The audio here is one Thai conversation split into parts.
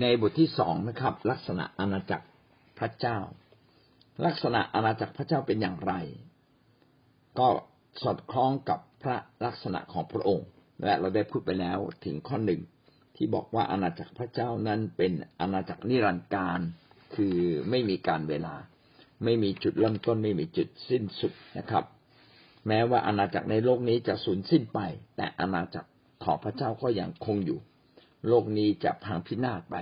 ในบทที่สองนะครับ ลักษณะอาณาจักรพระเจ้า ลักษณะอาณาจักรพระเจ้าเป็นอย่างไร ก็สอดคล้องกับพระลักษณะของพระองค์ และเราได้พูดไปแล้วถึงข้อหนึ่งที่บอกว่าอาณาจักรพระเจ้านั้นเป็นอาณาจักรนิรันดร์การ คือไม่มีการเวลา ไม่มีจุดเริ่มต้นไม่มีจุดสิ้นสุดนะครับ แม้ว่าอาณาจักรในโลกนี้จะสูญสิ้นไป แต่อาณาจักรของพระเจ้าก็ยังคงอยู่ โลกนี้จะพังพินาศไป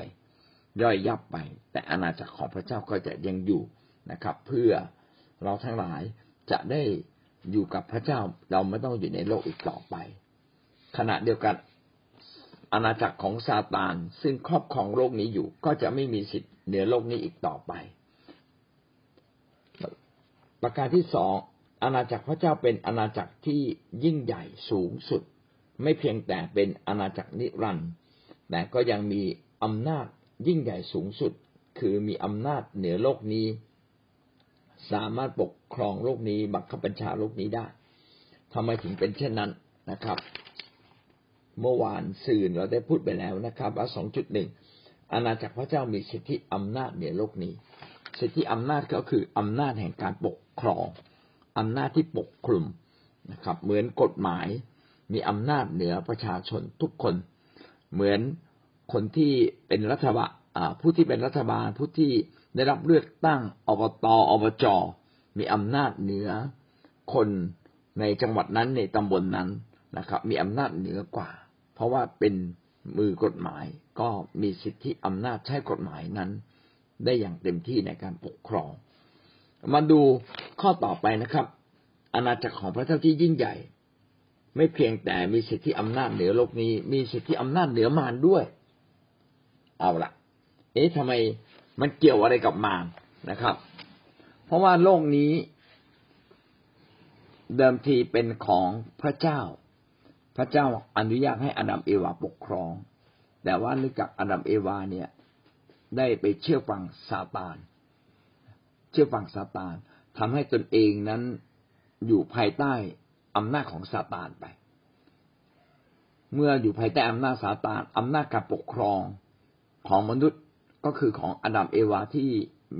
ย่อยยับไป แต่อาณาจักรของพระเจ้าก็จะยังอยู่นะครับ เพื่อเราทั้งหลายจะได้อยู่กับพระเจ้าเราไม่ต้องอยู่ในโลกอีกต่อไป ขณะเดียวกันอาณาจักรของซาตานซึ่งครอบครองโลกนี้อยู่ ก็จะไม่มีสิทธิ์เหนือโลกนี้อีกต่อไป ประการที่สองอาณาจักรพระเจ้าเป็นอาณาจักรที่ยิ่งใหญ่สูงสุด ไม่เพียงแต่เป็นอาณาจักรนิรันดร์ แต่ก็ยังมีอำนาจยิ่งใหญ่สูงสุด คือมีอำนาจเหนือโลกนี้ สามารถปกครองโลกนี้ บังคับบัญชาโลกนี้ได้ทำไมถึงเป็นเช่นนั้นนะครับ เมื่อวานสื่อเราได้พูดไปแล้วนะครับว่าสองจุดหนึ่งอาณาจักรพระเจ้ามีสิทธิอำนาจเหนือโลกนี้ สิทธิอำนาจก็คืออำนาจแห่งการปกครองอำนาจที่ปกคลุมนะครับ เหมือนกฎหมายมีอำนาจเหนือประชาชนทุกคน เหมือนคนที่เป็นรัฐบาลผู้ที่เป็นรัฐบาลผู้ที่ได้รับเลือกตั้งอบตอบจมีอำนาจเหนือคนในจังหวัดนั้นในตำบลนนั้นนะครับ มีอำนาจเหนือกว่า เพราะว่าเป็นมือกฎหมายก็มีสิทธิอำนาจใช้กฎหมายนั้น ได้อย่างเต็มที่ในการปกครอง มาดูข้อต่อไปนะครับ อาณาจักรของพระเจ้าที่ยิ่งใหญ่ ไม่เพียงแต่มีสิทธิอำนาจเหนือโลกนี้ มีสิทธิอำนาจเหนือมารด้วย เอาละเอ๊ะทำไมมันเกี่ยวอะไรกับมารนะครับ เพราะว่าโลกนี้ เดิมทีเป็นของพระเจ้า พระเจ้าอนุญาตให้อดัมเอวาปกครอง แต่ว่าเนื่องจากอดัมเอวาเนี่ย ได้ไปเชื่อฟังซาตาน เชื่อฟังซาตานทำให้ตนเองนั้นอยู่ภายใต้ อำนาจของซาตานไป เมื่ออยู่ภายใต้อำนาจซาตานอำนาจการปกครองของมนุษย์ก็คือของอดัมเอวาที่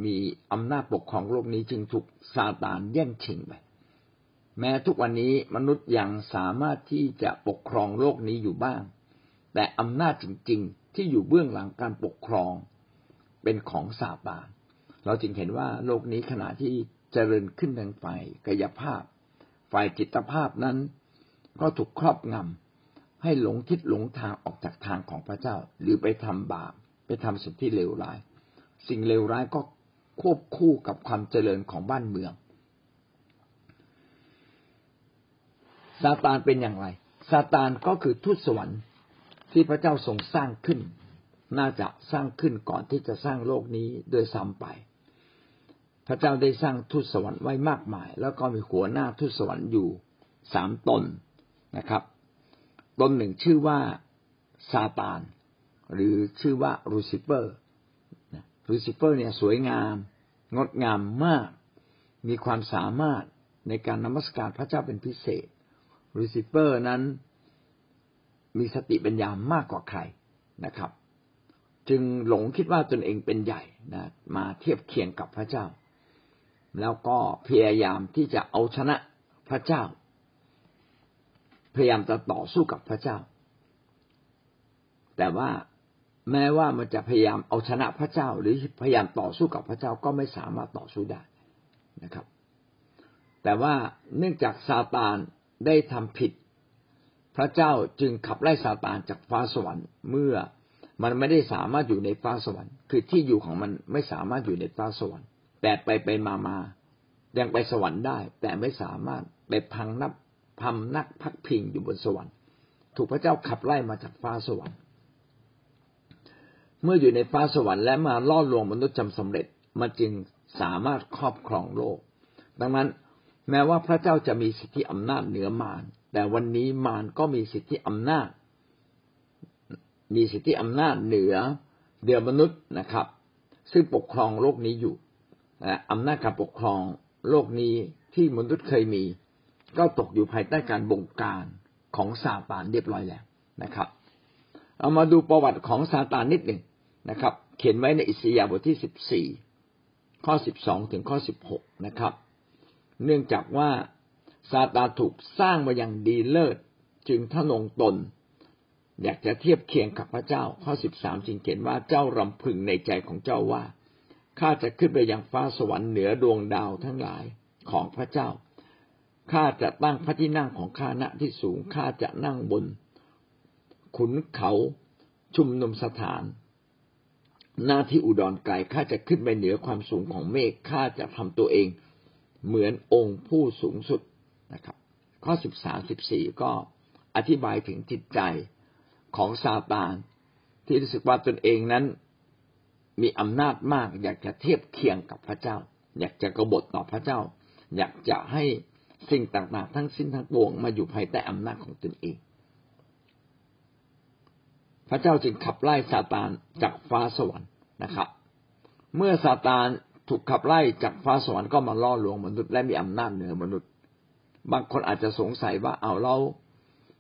มีอำนาจปกครองโลกนี้จึงถูกซาตานแย่งชิงไปแม้ทุกวันนี้มนุษย์ยังสามารถที่จะปกครองโลกนี้อยู่บ้าง แต่อำนาจจริง ๆ ที่อยู่เบื้องหลังการปกครองเป็นของซาตาน เราจึงเห็นว่าโลกนี้ขณะที่เจริญขึ้นทางฝ่ายกายภาพ ฝ่ายจิตภาพนั้น ก็ถูกครอบงำให้หลงทิศหลงทางออกจากทางของพระเจ้า หรือไปทำบาปไปทำสิ่งที่เลวร้าย สิ่งเลวร้ายก็ควบคู่กับความเจริญของบ้านเมืองซาตานเป็นอย่างไรซาตานก็คือทูตสวรรค์ที่พระเจ้าทรงสร้างขึ้น น่าจะสร้างขึ้นก่อนที่จะสร้างโลกนี้โดยซ้ำไป พระเจ้าได้สร้างทูตสวรรค์ไว้มากมาย แล้วก็มีหัวหน้าทูตสวรรค์อยู่สามตนนะครับ ตนหนึ่งชื่อว่าซาตาน หรือชื่อว่าลูซิเฟอร์ลูซิเฟอร์เนี่ยสวยงาม งดงามมาก มีความสามารถในการนมัสการพระเจ้าเป็นพิเศษลูซิเฟอร์นั้นมีสติปัญญามากกว่าใครนะครับ จึงหลงคิดว่าตนเองเป็นใหญ่นะมาเทียบเคียงกับพระเจ้า แล้วก็พยายามที่จะเอาชนะพระเจ้า พยายามจะต่อสู้กับพระเจ้า แต่ว่าแม้ว่ามันจะพยายามเอาชนะพระเจ้า หรือพยายามต่อสู้กับพระเจ้าก็ไม่สามารถต่อสู้ได้นะครับ แต่ว่าเนื่องจากซาตานได้ทำผิด พระเจ้าจึงขับไล่ซาตานจากฟ้าสวรรค์ เมื่อมันไม่ได้สามารถอยู่ในฟ้าสวรรค์ คือที่อยู่ของมันไม่สามารถอยู่ในฟ้าสวรรค์ แต่ไปไปมามายังไปสวรรค์ได้ แต่ไม่สามารถไปพังนับพำนักพักพิงอยู่บนสวรรค์ ถูกพระเจ้าขับไล่มาจากฟ้าสวรรค์ เมื่ออยู่ในฟ้าสวรรค์และมาล่อลวงมนุษย์จำสำเร็จมันจึงสามารถครอบครองโลก ดังนั้นแม้ว่าพระเจ้าจะมีสิทธิอำนาจเหนือมาร แต่วันนี้มารก็มีสิทธิอำนาจ มีสิทธิอำนาจเหนือเดือมนุษย์นะครับ ซึ่งปกครองโลกนี้อยู่ อำนาจการปกครองโลกนี้ที่มนุษย์เคยมี ก็ตกอยู่ภายใต้การบงการของซาตานเรียบร้อยแล้วนะครับ เอามาดูประวัติของซาตานนิดหนึ่งนะครับ เขียนไว้ในอิสยาห์บทที่สิบสี่ข้อสิบสองถึงข้อสิบหกนะครับ เนื่องจากว่าซาตานถูกสร้างมาอย่างดีเลิศ จึงทะนงตน อยากจะเทียบเคียงกับพระเจ้าข้อสิบสามจึงเขียนว่าเจ้ารำพึงในใจของเจ้าว่า ข้าจะขึ้นไปยังฟ้าสวรรค์เหนือดวงดาวทั้งหลายของพระเจ้า ข้าจะตั้งพระที่นั่งของข้าณที่สูง ข้าจะนั่งบน ขุนเขาชุมนุมสถาน หน้าที่อุดรไกล ข้าจะขึ้นไปเหนือความสูงของเมฆ ข้าจะทำตัวเองเหมือนองค์ผู้สูงสุดนะครับ ข้อสิบสามสิบสี่ก็อธิบายถึงจิตใจของซาตานที่รู้สึกว่าตนเองนั้น มีอำนาจมาก อยากจะเทียบเคียงกับพระเจ้า อยากจะกบฏต่อพระเจ้า อยากจะให้สิ่งต่างๆ ทั้งสิ้นทั้งปวงมาอยู่ภายใต้อำนาจของตนเอง พระเจ้าจึงขับไล่ซาตานจากฟ้าสวรรค์นะครับ เมื่อซาตานถูกขับไล่จากฟ้าสวรรค์ก็มาล่อลวงมนุษย์และมีอำนาจเหนือมนุษย์ บางคนอาจจะสงสัยว่าเอาเรา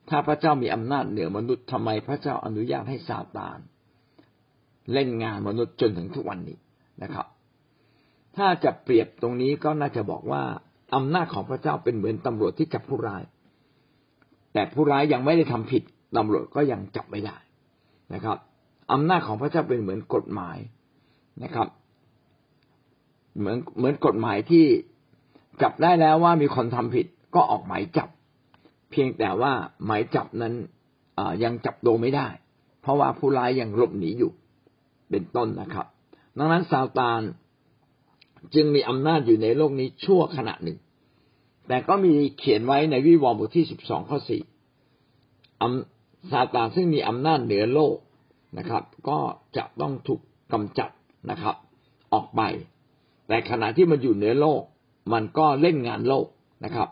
ถ้าพระเจ้ามีอำนาจเหนือมนุษย์ทำไมพระเจ้าอนุญาตให้ซาตาน เล่นงานมนุษย์จนถึงทุกวันนี้นะครับ ถ้าจะเปรียบตรงนี้ก็น่าจะบอกว่าอำนาจของพระเจ้าเป็นเหมือนตำรวจที่จับผู้ร้าย แต่ผู้ร้ายยังไม่ได้ทำผิดตำรวจก็ยังจับไม่ได้นะครับอำนาจของพระเจ้าเป็นเหมือนกฎหมายนะครับ เหมือนเหมือนกฎหมายที่จับได้แล้วว่ามีคนทำผิดก็ออกหมายจับ เพียงแต่ว่าหมายจับนั้นยังจับโดไม่ได้ เพราะว่าผู้ร้ายยังหลบหนีอยู่ เป็นต้นนะครับ ดังนั้นซาตานจึงมีอำนาจอยู่ในโลกนี้ชั่วขณะหนึ่ง แต่ก็มีเขียนไว้ในวิวรณ์บทที่สิบสองข้อสี่ซาตานซึ่งมีอำนาจเหนือโลกนะครับ ก็จะต้องถูกกำจัดนะครับ ออกไป แต่ขณะที่มันอยู่เหนือโลก มันก็เล่นงานโลกนะครับ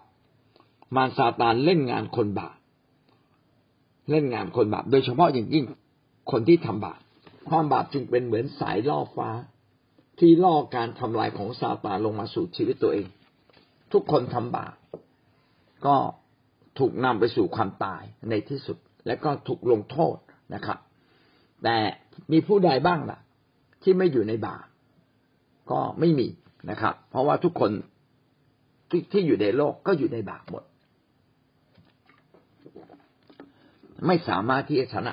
มารซาตานเล่นงานคนบาปเล่นงานคนบาปโดยเฉพาะอย่างยิ่งคนที่ทำบาป ความบาปจึงเป็นเหมือนสายล่อฟ้า ที่ล่อการทำลายของซาตานลงมาสู่ชีวิตตัวเอง ทุกคนทำบาปก็ถูกนำไปสู่ความตายในที่สุด และก็ถูกลงโทษนะครับ แต่มีผู้ใดบ้างล่ะ ที่ไม่อยู่ในบาปก็ไม่มีนะครับ เพราะว่าทุกคนที่ที่อยู่ในโลกก็อยู่ในบาปหมด ไม่สามารถที่จะชนะ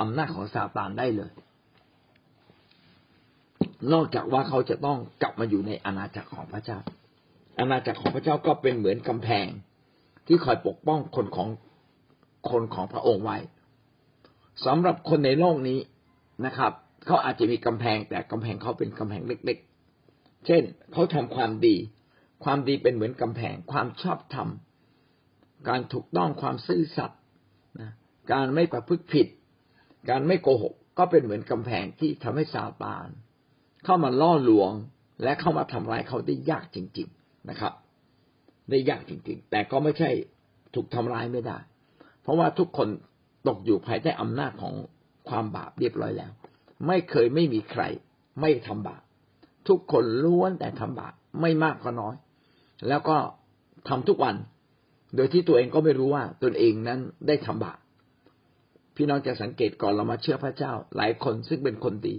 อำนาจของซาตานได้เลย นอกจากว่าเขาจะต้องกลับมาอยู่ในอาณาจักรของพระเจ้า อาณาจักรของพระเจ้าก็เป็นเหมือนกำแพง ที่คอยปกป้องคนของคนของพระองค์ไว้สำหรับคนในโลกนี้นะครับเขาอาจจะมีกำแพงแต่กำแพงเขาเป็นกำแพงเล็ก ๆ เช่นเขาทำความดี ความดีเป็นเหมือนกำแพง ความชอบธรรมการถูกต้องความซื่อสัตย์นะการไม่ประพฤติผิด การไม่โกหก ก็เป็นเหมือนกำแพงที่ทำให้ซาตาน เข้ามาล่อลวงและเข้ามาทำลายเขาได้ยากจริง ๆนะครับ ได้ยากจริง ๆ แต่ก็ไม่ใช่ถูกทำลายไม่ได้ เพราะว่าทุกคนตกอยู่ภายใต้อำนาจของความบาปเรียบร้อยแล้ว ไม่เคยไม่มีใคร ไม่ทำบาปทุกคนล้วนแต่ทำบาปไม่มากก็น้อย แล้วก็ทำทุกวัน โดยที่ตัวเองก็ไม่รู้ว่าตนเองนั้นได้ทำบาปพี่น้องจะสังเกตก่อนเรามาเชื่อพระเจ้า หลายคนซึ่งเป็นคนดี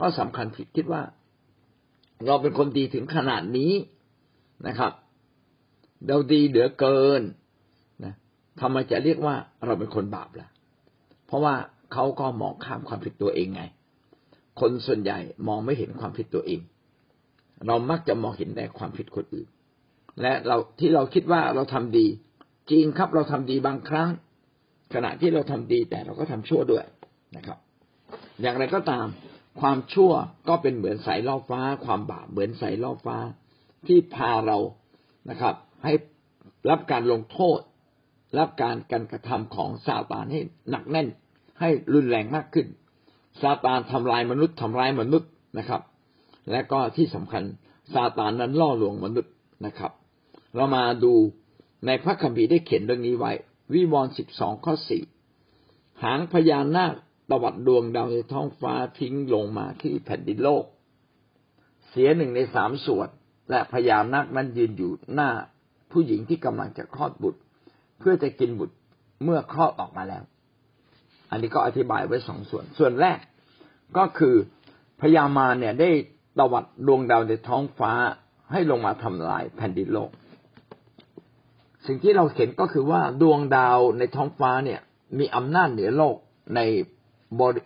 ก็สำคัญผิดคิดว่า เราเป็นคนดีถึงขนาดนี้นะครับ เราดีเหลือเกินนะทำไมจะเรียกว่าเราเป็นคนบาปล่ะ เพราะว่าเขาก็มองข้ามความผิดตัวเองไง คนส่วนใหญ่มองไม่เห็นความผิดตัวเอง เรามักจะมองเห็นแต่ความผิดคนอื่น และเราที่เราคิดว่าเราทำดี จริงครับเราทำดีบางครั้ง ขณะที่เราทำดีแต่เราก็ทำชั่วด้วยนะครับ อย่างไรก็ตาม ความชั่วก็เป็นเหมือนสายล่อฟ้า ความบาปเหมือนสายล่อฟ้า ที่พาเรานะครับ ให้รับการลงโทษ รับการการกระทำของซาตานให้หนักแน่น ให้รุนแรงมากขึ้นซาตานทำลายมนุษย์ทำร้ายมนุษย์นะครับ และก็ที่สำคัญซาตานนั้นล่อลวงมนุษย์นะครับ เรามาดูในพระคัมภีร์ได้เขียนเรื่องนี้ไว้ วิวรณ์สิบสองข้อสี่หางพญานาค ตวัดดวงดาวในท้องฟ้าทิ้งลงมาที่แผ่นดินโลก เสียหนึ่งในสามส่วน และพญานาคนั้นยืนอยู่หน้าผู้หญิงที่กำลังจะคลอดบุตร เพื่อจะกินบุตรเมื่อคลอดออกมาแล้ว อันนี้ก็อธิบายไว้สองส่วน ส่วนแรกก็คือพญามาเนี่ยได้ตวัดดวงดาวในท้องฟ้าให้ลงมาทำลายแผ่นดินโลก สิ่งที่เราเห็นก็คือว่าดวงดาวในท้องฟ้าเนี่ยมีอำนาจเหนือโลกใน บริ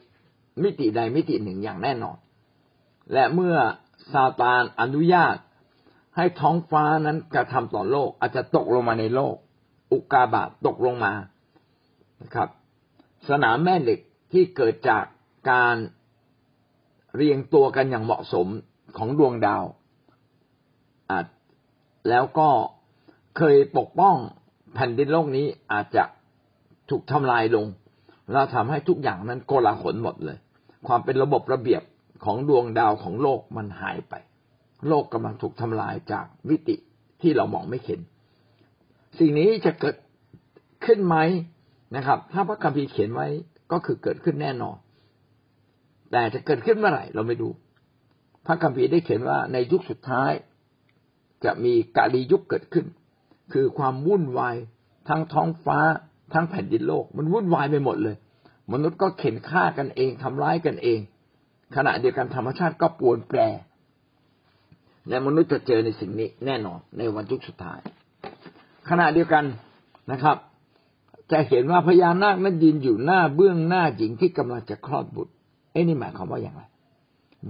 มิติใดมิติหนึ่งอย่างแน่นอน และเมื่อซาตานอนุญาตให้ท้องฟ้านั้นกระทำต่อโลก อาจจะตกลงมาในโลก อุกาบาตตกลงมานะครับ สนามแม่เหล็กที่เกิดจากการเรียงตัวกันอย่างเหมาะสมของดวงดาวอาจแล้วก็เคยปกป้องแผ่นดินโลกนี้อาจจะถูกทำลายลง แล้วทำให้ทุกอย่างนั้นโกลาหลหมดเลย ความเป็นระบบระเบียบของดวงดาวของโลกมันหายไป โลกกำลังถูกทำลายจากวิติที่เรามองไม่เห็น สิ่งนี้จะเกิดขึ้นไหมนะครับ ถ้าพระคัมภีร์เขียนไว้ก็คือเกิดขึ้นแน่นอน แต่จะเกิดขึ้นเมื่อไหร่เราไม่ดูพระคัมภีร์ได้เขียนว่าในยุคสุดท้าย จะมีกาลียุคเกิดขึ้น คือความวุ่นวายทั้งท้องฟ้า ทั้งแผ่นดินโลก มันวุ่นวายไปหมดเลย มนุษย์ก็เข็นฆ่ากันเองทำร้ายกันเอง ขณะเดียวกันธรรมชาติก็ปวนแปรและมนุษย์จะเจอในสิ่งนี้แน่นอนในวันยุคสุดท้าย ขณะเดียวกันนะครับ จะเห็นว่าพญานาคนั้นยืนอยู่หน้าเบื้องหน้าหญิงที่กำลังจะคลอดบุตรเอ้นี่หมายความว่าอย่างไร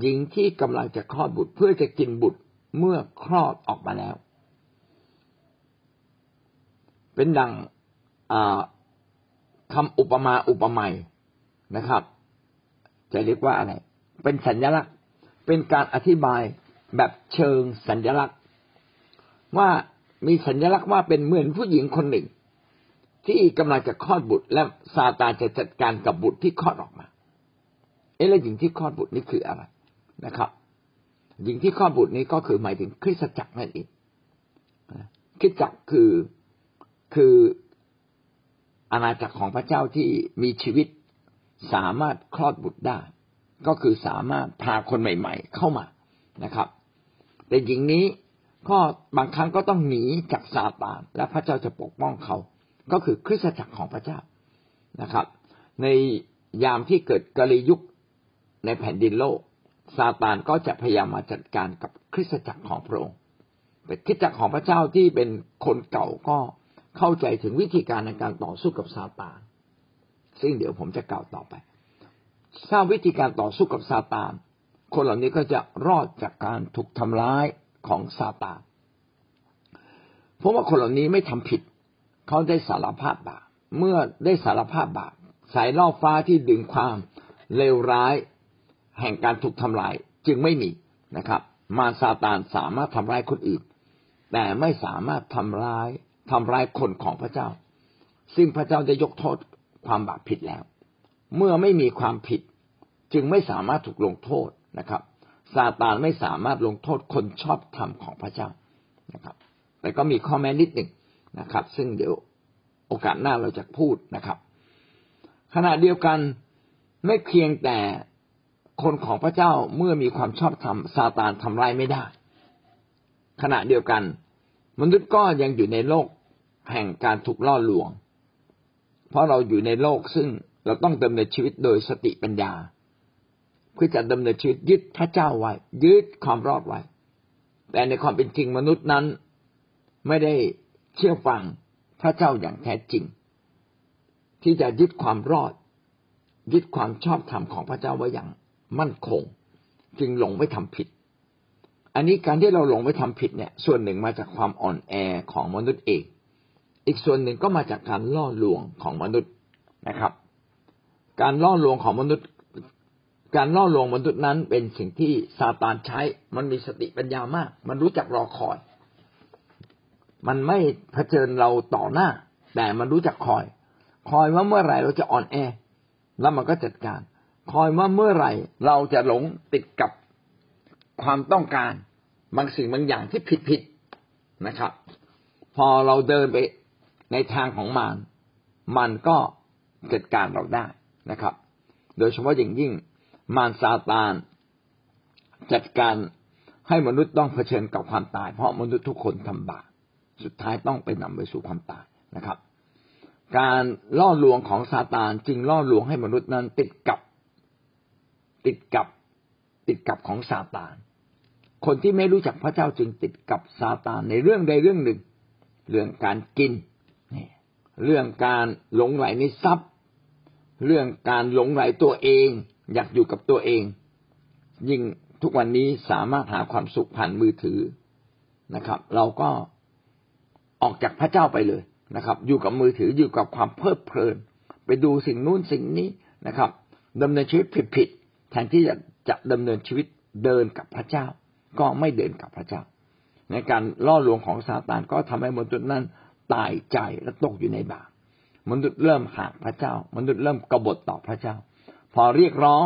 หญิงที่กำลังจะคลอดบุตรเพื่อจะกินบุตรเมื่อคลอดออกมาแล้ว เป็นดัง คำอุปมาอุปไมยนะครับ จะเรียกว่าอะไร เป็นสัญลักษณ์ เป็นการอธิบายแบบเชิงสัญลักษณ์ ว่ามีสัญลักษณ์ว่าเป็นเหมือนผู้หญิงคนหนึ่ง ที่กำลังจะคลอดบุตร และซาตานจะจัดการกับบุตรที่คลอดออกมา เอ๊ะแล้วหญิงที่คลอดบุตรนี่คืออะไรนะครับหญิงที่คลอดบุตรนี้ก็คือหมายถึงคริสตจักรนั่นเองคริสตจักรคือคือ อาณาจักรของพระเจ้าที่มีชีวิตสามารถคลอดบุตรได้ ก็คือสามารถพาคนใหม่ ๆ เข้ามานะครับ แต่หญิงนี้ก็บางครั้งก็ต้องหนีจากซาตานและพระเจ้าจะปกป้องเขา ก็คือคริสตจักรของพระเจ้านะครับ ในยามที่เกิดกะลียุคในแผ่นดินโลกซาตานก็จะพยายามมาจัดการกับคริสตจักรของพระองค์แต่คริสตจักรของพระเจ้าที่เป็นคนเก่าก็ เข้าใจถึงวิธีการในการต่อสู้กับซาตานซึ่งเดี๋ยวผมจะกล่าวต่อไปทราบวิธีการต่อสู้กับซาตาน คนเหล่านี้ก็จะรอดจากการถูกทำร้ายของซาตานเพราะว่าคนเหล่านี้ไม่ทำผิด เขาได้สารภาพบาปเมื่อได้สารภาพบาปสายล่อฟ้าที่ดึงความเลวร้าย แห่งการถูกทำลายจึงไม่มีนะครับ มารซาตานสามารถทำร้ายคนอื่น แต่ไม่สามารถทำร้าย ทำร้ายคนของพระเจ้า ซึ่งพระเจ้าได้ยกโทษความบาปผิดแล้ว เมื่อไม่มีความผิด จึงไม่สามารถถูกลงโทษนะครับซาตานไม่สามารถลงโทษคนชอบธรรมของพระเจ้านะครับ แต่ก็มีข้อแม้นิดหนึ่งนะครับ ซึ่งเดี๋ยวโอกาสหน้าเราจะพูดนะครับ ขณะเดียวกันไม่เพียงแต่คนของพระเจ้าเมื่อมีความชอบธรรมซาตานทำร้ายไม่ได้ ขณะเดียวกัน มนุษย์ก็ยังอยู่ในโลก แห่งการถูกล่อลวง เพราะเราอยู่ในโลกซึ่งเราต้องดำเนินชีวิตโดยสติปัญญา เพื่อจะดำเนินชีวิตยึดพระเจ้าไว้ ยึดความรอดไว้ แต่ในความเป็นจริงมนุษย์นั้น ไม่ได้เชื่อฟังพระเจ้าอย่างแท้จริง ที่จะยึดความรอด ยึดความชอบธรรมของพระเจ้าไว้อย่างมั่นคง จึงหลงไปทำผิด อันนี้การที่เราหลงไปทำผิดเนี่ย ส่วนหนึ่งมาจากความอ่อนแอของมนุษย์เอง อีกส่วนหนึ่งก็มาจากการล่อลวงของมนุษย์นะครับ การล่อลวงของมนุษย์ การล่อลวงมนุษย์นั้นเป็นสิ่งที่ซาตานใช้ มันมีสติปัญญามาก มันรู้จักรอคอย มันไม่เผชิญเราต่อหน้า แต่มันรู้จักคอย คอยว่าเมื่อไหร่เราจะอ่อนแอ แล้วมันก็จัดการ คอยว่าเมื่อไหร่เราจะหลงติดกับความต้องการ บางสิ่งบางอย่างที่ผิดผิดนะครับ พอเราเดินไป ในทางของมันมันก็จัดการเราได้นะครับ โดยเฉพาะอย่างยิ่งมารซาตาน จัดการให้มนุษย์ต้องเผชิญกับความตาย เพราะมนุษย์ทุกคนทำบาปสุดท้ายต้องไปนำไปสู่ความตายนะครับ การล่อลวงของซาตานจึงล่อลวงให้มนุษย์นั้นติดกับ ติดกับ ติดกับของซาตาน คนที่ไม่รู้จักพระเจ้าจึงติดกับซาตานในเรื่องใดเรื่องหนึ่ง เรื่องการกิน เรื่องการหลงไหลในทรัพย์ เรื่องการหลงไหลตัวเอง อยากอยู่กับตัวเอง ยิ่งทุกวันนี้สามารถหาความสุขผ่านมือถือนะครับ เราก็ออกจากพระเจ้าไปเลยนะครับ อยู่กับมือถืออยู่กับความเพลิดเพลิน ไปดูสิ่งนู้นสิ่งนี้นะครับดำเนินชีวิตผิดๆแทนที่จะจะดำเนินชีวิตเดินกับพระเจ้า ก็ไม่เดินกับพระเจ้า ในการล่อลวงของซาตานก็ทำให้มนุษย์นั้น ตายใจและตกอยู่ในบาปมนุษย์เริ่มห่างพระเจ้า มนุษย์เริ่มกบฏต่อพระเจ้า พอเรียกร้อง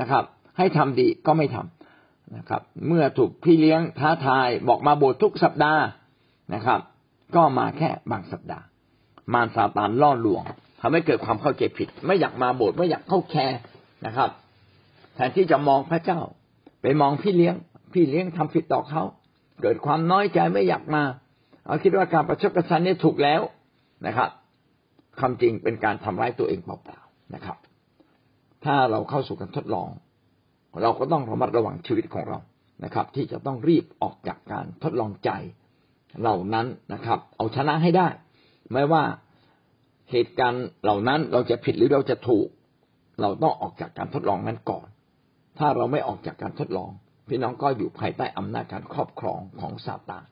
นะครับ ให้ทำดีก็ไม่ทำนะครับ เมื่อถูกพี่เลี้ยงท้าทายบอกมาโบสถ์ทุกสัปดาห์นะครับ ก็มาแค่บางสัปดาห์ มารซาตานล่อลวงทำให้เกิดความเข้าใจผิด ไม่อยากมาโบสถ์ไม่อยากเข้าแคร์นะครับแทนที่จะมองพระเจ้า ไปมองพี่เลี้ยง พี่เลี้ยงทำผิดต่อเขา เกิดความน้อยใจไม่อยากมา เอาคิดว่าการประชดกระชันนี่ถูกแล้วนะครับคำจริงเป็นการทำร้ายตัวเองเปล่าๆนะครับ ถ้าเราเข้าสู่การทดลอง เราก็ต้องระมัดระวังชีวิตของเรานะครับ ที่จะต้องรีบออกจากการทดลองใจเหล่านั้นนะครับ เอาชนะให้ได้ ไม่ว่าเหตุการณ์เหล่านั้นเราจะผิดหรือเราจะถูก เราต้องออกจากการทดลองนั้นก่อน ถ้าเราไม่ออกจากการทดลอง พี่น้องก็อยู่ภายใต้อำนาจการครอบครองของซาตาน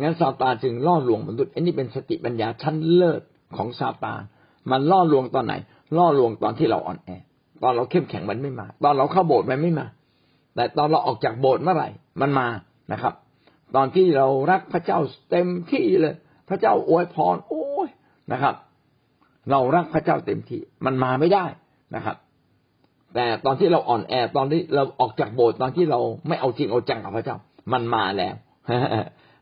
งั้นซาตานจึงล่อลวงมนุษย์อันนี้เป็นสติปัญญาชั้นเลิศของซาตานมันล่อลวงตอนไหน ล่อลวงตอนที่เราอ่อนแอ ตอนเราเข้มแข็งมันไม่มา ตอนเราเข้าโบสถ์มันไม่มา แต่ตอนเราออกจากโบสถ์เมื่อไหร่ มันมานะครับ ตอนที่เรารักพระเจ้าเต็มที่เลย พระเจ้าอวยพรโอ้ยนะครับ เรารักพระเจ้าเต็มที่ มันมาไม่ได้นะครับ แต่ตอนที่เราอ่อนแอ ตอนที่เราออกจากโบสถ์ตอนที่เราไม่เอาจริงเอาจังกับพระเจ้า มันมาแล้ว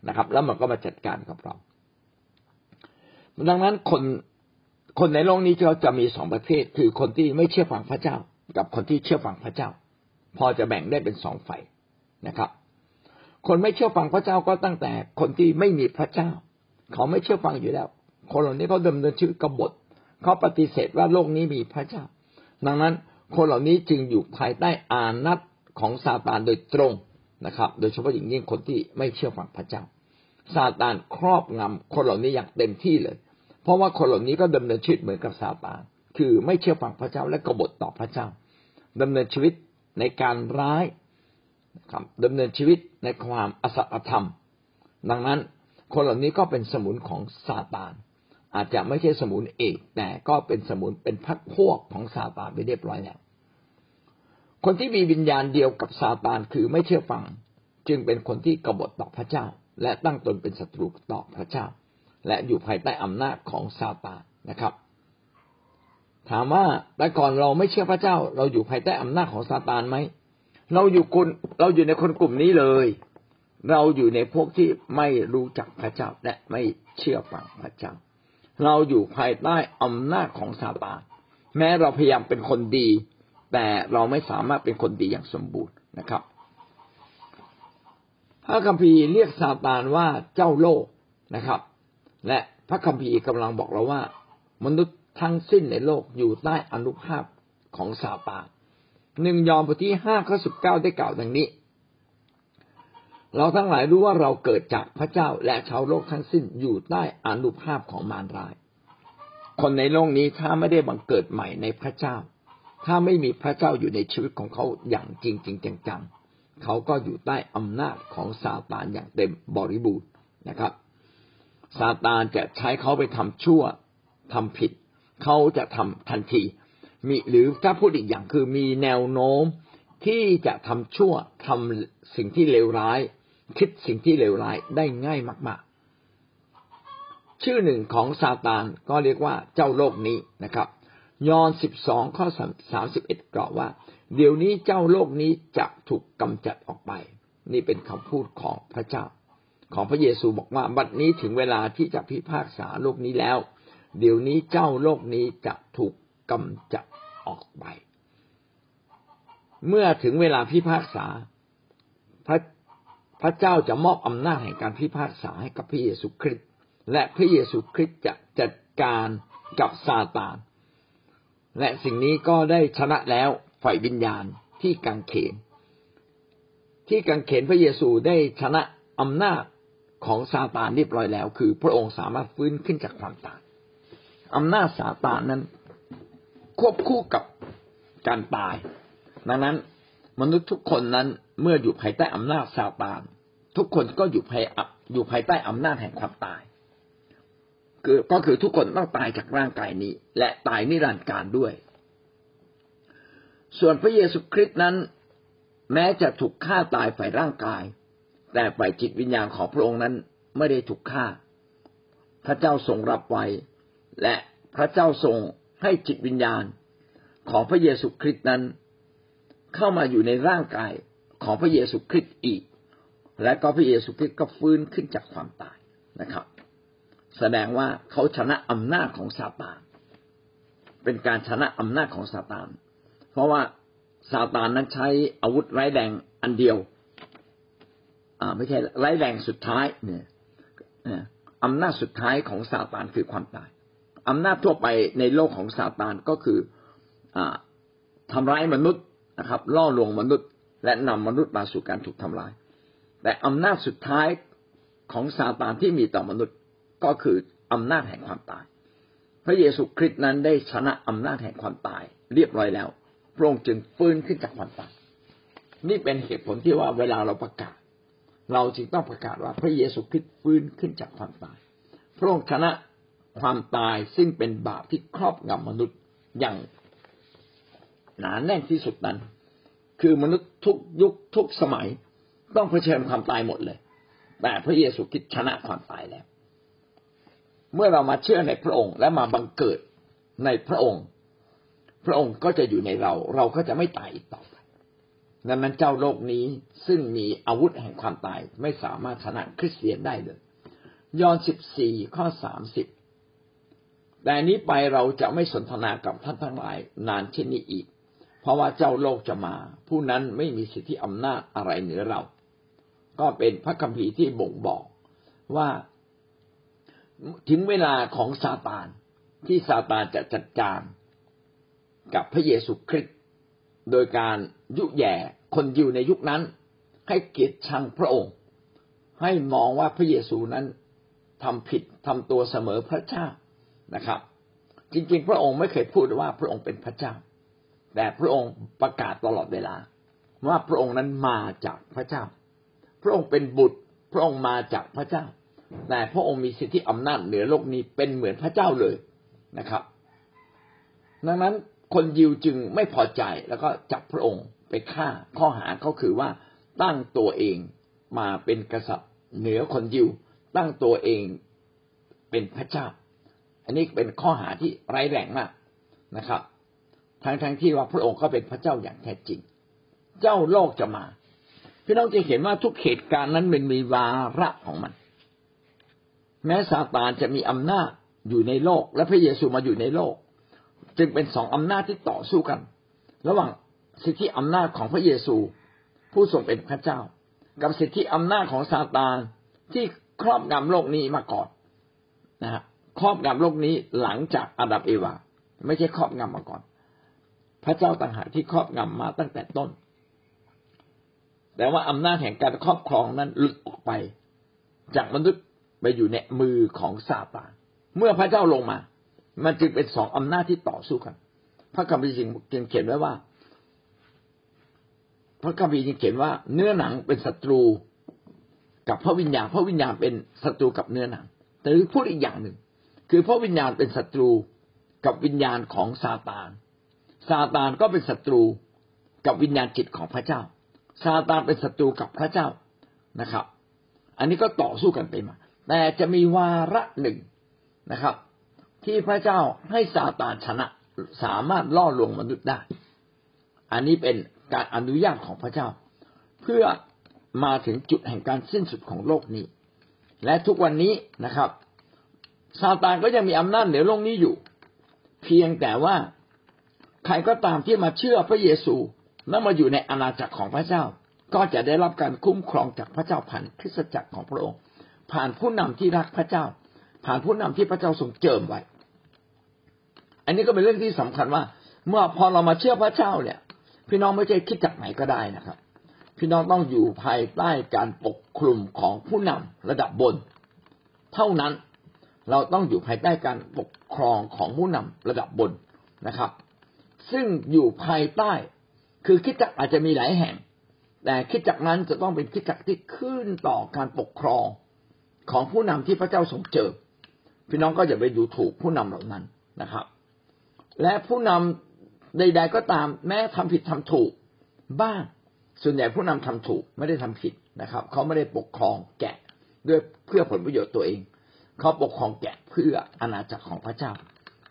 นะครับ แล้วมันก็มาจัดการกับเรา ดังนั้นคนคนในโลกนี้จะจะมีสองประเภทคือคนที่ไม่เชื่อฟังพระเจ้า กับคนที่เชื่อฟังพระเจ้า พอจะแบ่งได้เป็นสองฝ่ายนะครับ คนไม่เชื่อฟังพระเจ้าก็ตั้งแต่คนที่ไม่มีพระเจ้า เขาไม่เชื่อฟังอยู่แล้ว คนเหล่านี้เขาดำเนินชีวิตกบฏเขาปฏิเสธว่าโลกนี้มีพระเจ้า ดังนั้นคนเหล่านี้จึงอยู่ภายใต้อานัตของซาตานโดยตรง นะครับ โดยเฉพาะอย่างยิ่งคนที่ไม่เชื่อฟังพระเจ้าซาตานครอบงำคนเหล่านี้อย่างเต็มที่เลย เพราะว่าคนเหล่านี้ก็ดำเนินชีวิตเหมือนกับซาตานคือไม่เชื่อฟังพระเจ้าและกบฏต่อพระเจ้าดำเนินชีวิตในการร้ายครับดำเนินชีวิตในความอสัตธรรม ดังนั้นคนเหล่านี้ก็เป็นสมุนของซาตาน อาจจะไม่ใช่สมุนเอก แต่ก็เป็นสมุนเป็นพักพวกของซาตานไปเรียบร้อยแล้ว คนที่มีวิญญาณเดียวกับซาตานคือไม่เชื่อฟัง จึงเป็นคนที่กบฏต่อพระเจ้า และตั้งตนเป็นศัตรูต่อพระเจ้า และอยู่ภายใต้อำนาจของซาตานนะครับ ถามว่าแต่ก่อนเราไม่เชื่อพระเจ้า เราอยู่ภายใต้อำนาจของซาตานไหมเราอยู่คนเราอยู่ในคนกลุ่มนี้เลย เราอยู่ในพวกที่ไม่รู้จักพระเจ้าและไม่เชื่อฟังพระเจ้า เราอยู่ภายใต้อำนาจของซาตานแม้เราพยายามเป็นคนดี แต่เราไม่สามารถเป็นคนดีอย่างสมบูรณ์นะครับพระคัมภีร์เรียกซาตานว่าเจ้าโลกนะครับ และพระคัมภีร์กำลังบอกเราว่า มนุษย์ทั้งสิ้นในโลกอยู่ใต้อนุภาพของซาตานหนึ่งยอห์นบทที่ห้าข้อสิบเก้าได้กล่าวดังนี้ เราทั้งหลายรู้ว่าเราเกิดจากพระเจ้าและชาวโลกทั้งสิ้นอยู่ใต้อนุภาพของมารราย คนในโลกนี้ถ้าไม่ได้บังเกิดใหม่ในพระเจ้า ถ้าไม่มีพระเจ้าอยู่ในชีวิตของเขาอย่างจริงจริงจังเขาก็อยู่ใต้อำนาจของซาตานอย่างเต็มบริบูรณ์นะครับซาตานจะใช้เขาไปทำชั่วทำผิด เขาจะทำทันที มีหรือถ้าพูดอีกอย่างคือมีแนวโน้มที่จะทำชั่วทำสิ่งที่เลวร้าย คิดสิ่งที่เลวร้ายได้ง่ายมาก ๆ ชื่อหนึ่งของซาตานก็เรียกว่าเจ้าโลกนี้นะครับ ยอห์นสิบสองข้อสามสิบเอ็ดกล่าวว่า เดี๋ยวนี้เจ้าโลกนี้จะถูกกำจัดออกไป นี่เป็นคำพูดของพระเจ้า ของพระเยซูบอกว่า บัดนี้ถึงเวลาที่จะพิพากษาโลกนี้แล้ว เดี๋ยวนี้เจ้าโลกนี้จะถูกกำจัดออกไป เมื่อถึงเวลาพิพากษา พระพระเจ้าจะมอบอำนาจแห่งการพิพากษาให้กับพระเยซูคริสต์และพระเยซูคริสต์จะจัดการกับซาตาน และสิ่งนี้ก็ได้ชนะแล้วฝ่ายวิญญาณที่กังเขน ที่กังเขนพระเยซูได้ชนะอำนาจของซาตานเรียบร้อยแล้ว คือพระองค์สามารถฟื้นขึ้นจากความตายอำนาจซาตานนั้น ควบคู่กับการตาย ดังนั้นมนุษย์ทุกคนนั้นเมื่ออยู่ภายใต้อำนาจซาตาน ทุกคนก็อยู่ภายอยู่ภายใต้อำนาจแห่งความตาย คือก็คือทุกคนต้องตายจากร่างกายนี้ และตายนิรันดร์การด้วย ส่วนพระเยซูคริสต์นั้น แม้จะถูกฆ่าตายฝ่ายร่างกาย แต่ฝ่ายจิตวิญญาณของพระองค์นั้นไม่ได้ถูกฆ่า พระเจ้าทรงรับไว้ และพระเจ้าทรงให้จิตวิญญาณของพระเยซูคริสต์นั้น เข้ามาอยู่ในร่างกายของพระเยซูคริสต์อีก และก็พระเยซูคริสต์ก็ฟื้นขึ้นจากความตายนะครับ แสดงว่าเขาชนะอำนาจของซาตาน เป็นการชนะอำนาจของซาตาน เพราะว่าซาตานนั้นใช้อาวุธไร้แรงอันเดียว อ่า ไม่ใช่ไร้แรงสุดท้าย เนี่ยอำนาจสุดท้ายของซาตานคือความตายอำนาจทั่วไปในโลกของซาตานก็คืออทำร้ายมนุษย์นะครับ ล่อลวงมนุษย์ และนำมนุษย์มาสู่การถูกทำลาย แต่อำนาจสุดท้ายของซาตานที่มีต่อมนุษย์ ก็คืออำนาจแห่งความตาย พระเยซูคริสต์นั้นได้ชนะอำนาจแห่งความตาย เรียบร้อยแล้วพระองค์จึงฟื้นขึ้นจากความตาย นี่เป็นเหตุผลที่ว่าเวลาเราประกาศ เราจึงต้องประกาศว่าพระเยซูคริสต์ฟื้นขึ้นจากความตาย พระองค์ชนะความตายซึ่งเป็นบาปที่ครอบงำมนุษย์อย่างหนาแน่นที่สุดนั้น คือมนุษย์ทุกยุคทุกสมัยต้องเผชิญความตายหมดเลย แต่พระเยซูคริสต์ชนะความตายแล้ว เมื่อเรามาเชื่อในพระองค์ และมาบังเกิดในพระองค์ พระองค์ก็จะอยู่ในเรา เราก็จะไม่ตายอีกต่อไปดังนั้นเจ้าโลกนี้ซึ่งมีอาวุธแห่งความตายไม่สามารถชนะคริสเตียนได้เลย ยอห์นสิบสี่ข้อสามสิบแต่นี้ไปเราจะไม่สนทนากับท่านทั้งหลาย นานเช่นนี้อีก เพราะว่าเจ้าโลกจะมา ผู้นั้นไม่มีสิทธิอำนาจอะไรเหนือเรา ก็เป็นพระคัมภีร์ที่บ่งบอกว่า ถึงเวลาของซาตานที่ซาตานจะจัดการกับพระเยซูคริสต์โดยการยุแย่คนยิวในยุคนั้น ให้เกียรติชังพระองค์ ให้มองว่าพระเยซูนั้นทำผิดทำตัวเสมอพระเจ้านะครับ จริงๆ พระองค์ไม่เคยพูดว่าพระองค์เป็นพระเจ้า แต่พระองค์ประกาศตลอดเวลา ว่าพระองค์นั้นมาจากพระเจ้า พระองค์เป็นบุตร พระองค์มาจากพระเจ้า แต่พระองค์มีสิทธิอำนาจเหนือโลกนี้เป็นเหมือนพระเจ้าเลยนะครับ ดังนั้นคนยิวจึงไม่พอใจแล้วก็จับพระองค์ไปฆ่าข้อหาก็คือว่าตั้งตัวเองมาเป็นกษัตริย์เหนือคนยิว ตั้งตัวเองเป็นพระเจ้า อันนี้เป็นข้อหาที่ไร้แรงมากนะครับ ทั้งทั้งที่ว่าพระองค์ก็เป็นพระเจ้าอย่างแท้จริง เจ้าโลกจะมาพี่น้องจะเห็นว่าทุกเหตุการณ์นั้นมันมีวาระของมัน แม้ซาตานจะมีอำนาจอยู่ในโลก และพระเยซูมาอยู่ในโลก จึงเป็นสองอำนาจที่ต่อสู้กัน ระหว่างสิทธิอำนาจของพระเยซู ผู้ทรงเป็นพระเจ้า กับสิทธิอำนาจของซาตานที่ครอบงำโลกนี้มาก่อนนะครครอบงำโลกนี้หลังจากอาดัมเอวา ไม่ใช่ครอบงำมาก่อน พระเจ้าต่างหากที่ครอบงำมาตั้งแต่ต้น แต่ว่าอำนาจแห่งการครอบครองนั้นหลุดออกไป จากมนุษย์ ไปอยู่ในมือของซาตานเมื่อพระเจ้าลงมา มันจึงเป็นสองอำนาจที่ต่อสู้กัน พระคัมภีร์จึงเขียนไว้ว่า พระคัมภีร์จึงเขียนว่า เนื้อหนังเป็นศัตรูกับพระวิญญาณ พระวิญญาณเป็นศัตรูกับเนื้อหนัง แต่พูดอีกอย่างหนึ่ง คือพระวิญญาณเป็นศัตรูกับวิญญาณของซาตาน ซาตานก็เป็นศัตรูกับวิญญาณจิตของพระเจ้า ซาตานเป็นศัตรูกับพระเจ้านะครับ อันนี้ก็ต่อสู้กันไปมา แต่จะมีวาระหนึ่งนะครับ ที่พระเจ้าให้ซาตานชนะสามารถล่อลวงมนุษย์ได้ อันนี้เป็นการอนุญาตของพระเจ้า เพื่อมาถึงจุดแห่งการสิ้นสุดของโลกนี้ และทุกวันนี้นะครับซาตานก็ยังมีอำนาจเหนือโลกนี้อยู่ เพียงแต่ว่าใครก็ตามที่มาเชื่อพระเยซูแล้วมาอยู่ในอาณาจักรของพระเจ้า ก็จะได้รับการคุ้มครองจากพระเจ้าผ่านคริสตจักรของพระองค์ ผ่านผู้นำที่รักพระเจ้า ผ่านผู้นำที่พระเจ้าทรงเจิมไว้ อันนี้ก็เป็นเรื่องที่สำคัญว่า เมื่อพอเรามาเชื่อพระเจ้าเนี่ย พี่น้องไม่ใช่คิดจากไหนก็ได้นะครับ พี่น้องต้องอยู่ภายใต้การปกคลุมของผู้นำระดับบน เท่านั้นเราต้องอยู่ภายใต้การปกครองของผู้นำระดับบนนะครับ ซึ่งอยู่ภายใต้คือคิดจักอาจจะมีหลายแห่ง แต่คิดจักนั้นจะต้องเป็นคิดจักที่ขึ้นต่อการปกครอง ของผู้นำที่พระเจ้าทรงเจอ พี่น้องก็อย่าไปดูถูกผู้นำเหล่านั้นนะครับ และผู้นำใด ๆ ก็ตาม แม้ทำผิดทำถูกบ้างส่วนใหญ่ผู้นำทำถูกไม่ได้ทำผิดนะครับ เขาไม่ได้ปกครองแกะด้วยเพื่อผลประโยชน์ตัวเอง เขาปกครองแกะเพื่ออาณาจักรของพระเจ้า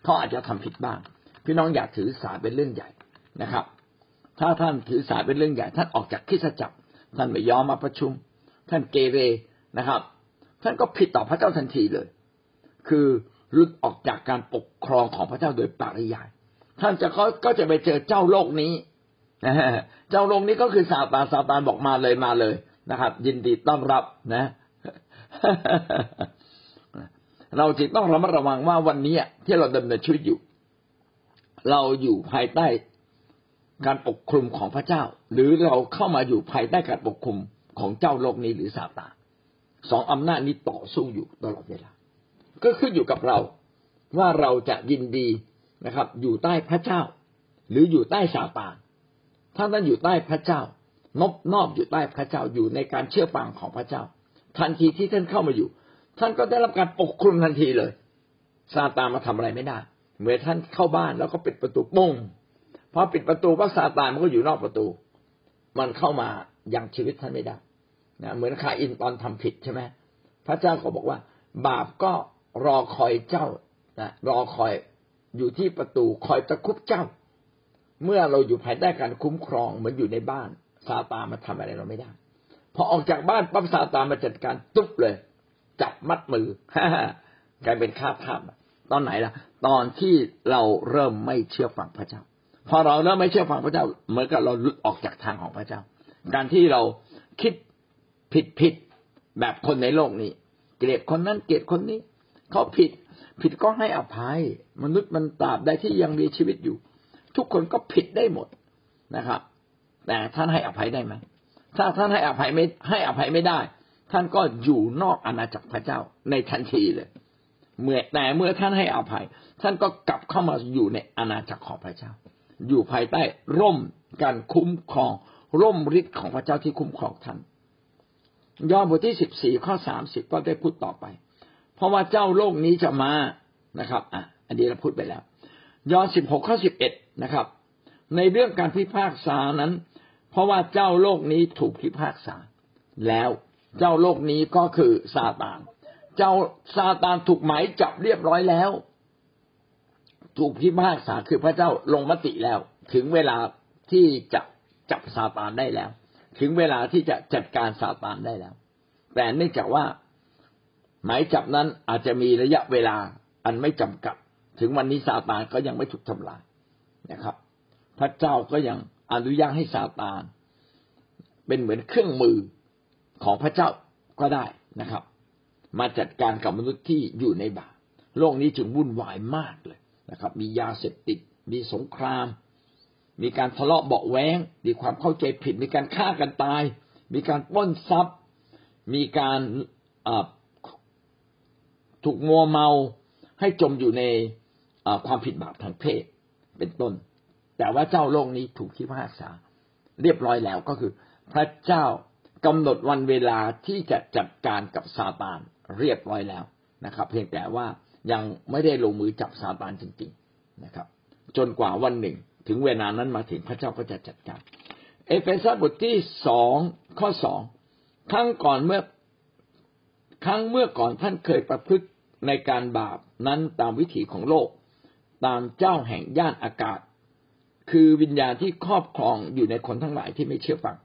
เขาอาจจะทำผิดบ้าง พี่น้องอยากถือสาเป็นเรื่องใหญ่นะครับ ถ้าท่านถือสาเป็นเรื่องใหญ่ ท่านออกจากคิสจักรท่านไม่ยอมมาประชุม ท่านเกเรนะครับ ท่านก็ผิดต่อพระเจ้าทันทีเลย คือรุดออกจากการปกครองของพระเจ้าโดยปริยาย ท่านจะก็ก็จะไปเจอเจ้าโลกนี้เจ้าโลกนี้ก็คือซาตานซาตานบอกมาเลยมาเลยนะครับ ยินดีต้อนรับนะ เราจึงต้องระมัดระวังว่าวันนี้ที่เราดำเนินชีวิตอยู่ เราอยู่ภายใต้การปกคลุมของพระเจ้า หรือเราเข้ามาอยู่ภายใต้การปกคลุมของเจ้าโลกนี้หรือซาตาน สองอำนาจนี้ต่อสู้อยู่ตลอดเวลา ก็ขึ้นอยู่กับเราว่าเราจะยินดีนะครับ อยู่ใต้พระเจ้า หรืออยู่ใต้ซาตานถ้าท่านอยู่ใต้พระเจ้านบนอบอยู่ใต้พระเจ้าอยู่ในการเชื่อฟังของพระเจ้า ทันทีที่ท่านเข้ามาอยู่ ท่านก็ได้รับการปกคลุมทันทีเลยซาตานมาทำอะไรไม่ได้เมื่อท่านเข้าบ้านแล้วก็ปิดประตูปุ้งพอปิดประตูก็ซาตานมันก็อยู่นอกประตู มันเข้ามายังชีวิตท่านไม่ได้ นะเหมือนคาอินตอนทำผิดใช่ไหมพระเจ้าก็บอกว่า บาปก็รอคอยเจ้านะรอคอยอยู่ที่ประตูคอยตะคุบเจ้า เมื่อเราอยู่ภายใต้การคุ้มครองเหมือนอยู่ในบ้านซาตานมาทำอะไรเราไม่ได้ พอออกจากบ้านปั๊บซาตานมาจัดการตุ๊บเลย จับมัดมือกลายเป็นข้าทาสตอนไหนล่ะ ตอนที่เราเริ่มไม่เชื่อฟังพระเจ้า พอเราเริ่มไม่เชื่อฟังพระเจ้าเหมือนกับเราหลุดออกจากทางของพระเจ้า การที่เราคิด ผิดผิดแบบคนในโลกนี้ เกลียดคนนั้นเกลียดคนนี้ เขาผิด ผิดก็ให้อภัย มนุษย์มันตราบใดที่ยังมีชีวิตอยู่ ทุกคนก็ผิดได้หมดนะครับ แต่ท่านให้อภัยได้ไหมถ้าท่านให้อภัยไม่ให้อภัยไม่ได้ ท่านก็อยู่นอกอาณาจักรพระเจ้าในทันทีเลยเมื่อแต่เมื่อท่านให้อภัย ท่านก็กลับเข้ามาอยู่ในอาณาจักรของพระเจ้า อยู่ภายใต้ร่มการคุ้มครอง ร่มฤทธิ์ของพระเจ้าที่คุ้มครองท่าน ยอห์นบทที่สิบสี่ข้อสามสิบก็ได้พูดต่อไป เพราะว่าเจ้าโลกนี้จะมานะครับ อะ อันนี้เราพูดไปแล้ว ยอห์นสิบหกข้อสิบเอ็ดนะครับ ในเรื่องการพิพากษานั้น เพราะว่าเจ้าโลกนี้ถูกพิพากษา แล้วเจ้าโลกนี้ก็คือซาตาน เจ้าซาตานถูกหมายจับเรียบร้อยแล้ว ถูกพิพากษาคือพระเจ้าลงมติแล้ว ถึงเวลาที่จะจับซาตานได้แล้ว ถึงเวลาที่จะจัดการซาตานได้แล้ว แต่เนื่องจากว่าหมายจับนั้นอาจจะมีระยะเวลาอันไม่จำกัด ถึงวันนี้ซาตานก็ยังไม่ถูกทำลายนะครับ พระเจ้าก็ยังอนุญาตให้ซาตาน เป็นเหมือนเครื่องมือของพระเจ้าก็ได้นะครับ มาจัดการกับมนุษย์ที่อยู่ในบาปโลกนี้จึงวุ่นวายมากเลยนะครับ มียาเสพติด มีสงคราม มีการทะเลาะเบาแวงมีความเข้าใจผิด มีการฆ่ากันตาย มีการป้นทรัพย์ มีการถูกมัวเมาให้จมอยู่ในความผิดบาปทางเพศเป็นต้น แต่ว่าเจ้าโลกนี้ถูกที่พากษา เรียบร้อยแล้วก็คือ พระเจ้ากำหนดวันเวลาที่จะจัดการกับซาตานเรียบร้อยแล้วนะครับ เพียงแต่ว่ายังไม่ได้ลงมือจับซาตานจริง ๆนะครับ จนกว่าวันหนึ่ง ถึงเวลานั้นมาถึงพระเจ้าก็จะจัดการ เอเฟซัสบทที่สองข้อสองครั้งก่อนเมื่อครั้งเมื่อก่อนท่านเคยประพฤติในการบาปนั้นตามวิถีของโลก ตามเจ้าแห่งย่านอากาศ คือวิญญาณที่ครอบครองอยู่ในคนทั้งหลายที่ไม่เชื่อฟัง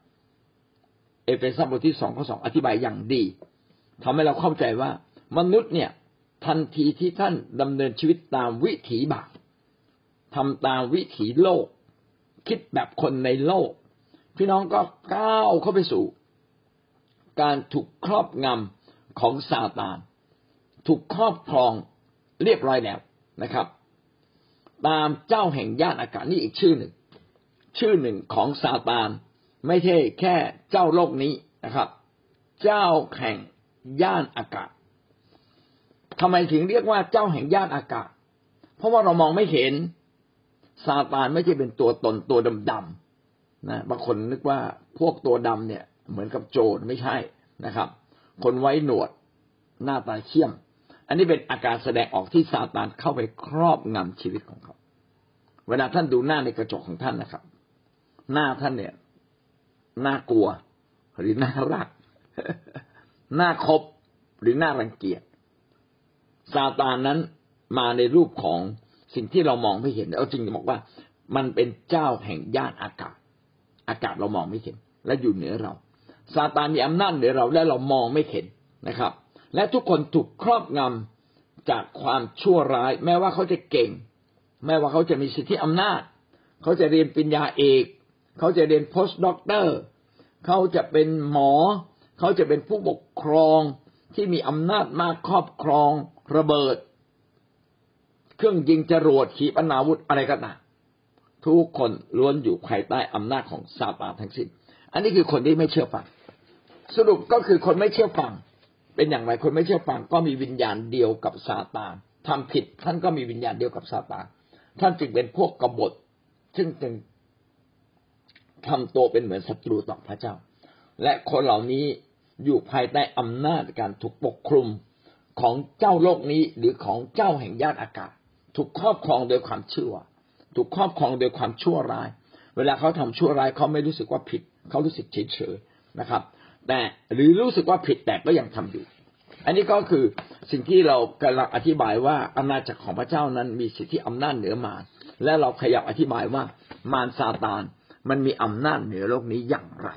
เอเฟซัสบทที่สองข้อสองอธิบายอย่างดีทำให้เราเข้าใจว่ามนุษย์เนี่ยทันทีที่ท่านดำเนินชีวิตตามวิถีบาป ทำตามวิถีโลก คิดแบบคนในโลก พี่น้องก็ก้าวเข้าไปสู่ การถูกครอบงำของซาตาน ถูกครอบครองเรียบร้อยแล้วนะครับ ตามเจ้าแห่งย่านอากาศนี่อีกชื่อหนึ่ง ชื่อหนึ่งของซาตาน ไม่ใช่แค่เจ้าโลกนี้นะครับ เจ้าแห่งย่านอากาศทำไมถึงเรียกว่าเจ้าแห่งย่านอากาศ เพราะว่าเรามองไม่เห็น ซาตานไม่ใช่เป็นตัวตนตัวดำๆนะบางคนนึกว่าพวกตัวดำเนี่ย เหมือนกับโจรไม่ใช่นะครับ คนไว้หนวดหน้าตาเขี้ยม อันนี้เป็นอาการแสดงออกที่ซาตานเข้าไปครอบงำชีวิตของเขา เวลาท่านดูหน้าในกระจกของท่านนะครับ หน้าท่านเนี่ยน่ากลัว หรือน่ารักน่าคบหรือน่ารังเกียจซาตานนั้นมาในรูปของ สิ่งที่เรามองไม่เห็นเอาจริงบอกว่า มันเป็นเจ้าแห่งย่านอากาศ อากาศเรามองไม่เห็น และอยู่เหนือเราซาตานมีอำนาจเหนือเราและเรามองไม่เห็นนะครับ และทุกคนถูกครอบงำจากความชั่วร้าย แม้ว่าเขาจะเก่ง แม้ว่าเขาจะมีสิทธิอำนาจ เขาจะเรียนปริญญาเอกเขาจะเรียนโพสต์ด็อกเตอร์เขาจะเป็นหมอ เขาจะเป็นผู้ปกครองที่มีอำนาจมากครอบครองระเบิด เครื่องยิงจรวดขีปนาวุธอะไรก็ตามทุกคนล้วนอยู่ภายใต้อำนาจของซาตานทั้งสิ้น อันนี้คือคนที่ไม่เชื่อฟัง สรุปก็คือคนไม่เชื่อฟัง เป็นอย่างไรคนไม่เชื่อฟังก็มีวิญญาณเดียวกับซาตานทำผิด ท่านก็มีวิญญาณเดียวกับซาตานท่านจึงเป็นพวกกบฏซึ่งจึงทำตัวเป็นเหมือนศัตรูต่อพระเจ้า และคนเหล่านี้อยู่ภายใต้อำนาจการถูกปกคลุมของเจ้าโลกนี้หรือของเจ้าแห่งญาติอากาศ ถูกครอบครองโดยความเชื่อ ถูกครอบครองโดยความชั่วร้าย เวลาเขาทำชั่วร้ายเขาไม่รู้สึกว่าผิด เขารู้สึกเฉยเฉยนะครับ แต่หรือรู้สึกว่าผิดแต่ก็ยังทำอยู่ อันนี้ก็คือสิ่งที่เรากำลังอธิบายว่าอาณาจักรของพระเจ้านั้นมีสิทธิอำนาจเหนือมารและเราขยับอธิบายว่ามารซาตานมันมีอำนาจเหนือโลกนี้อย่างไร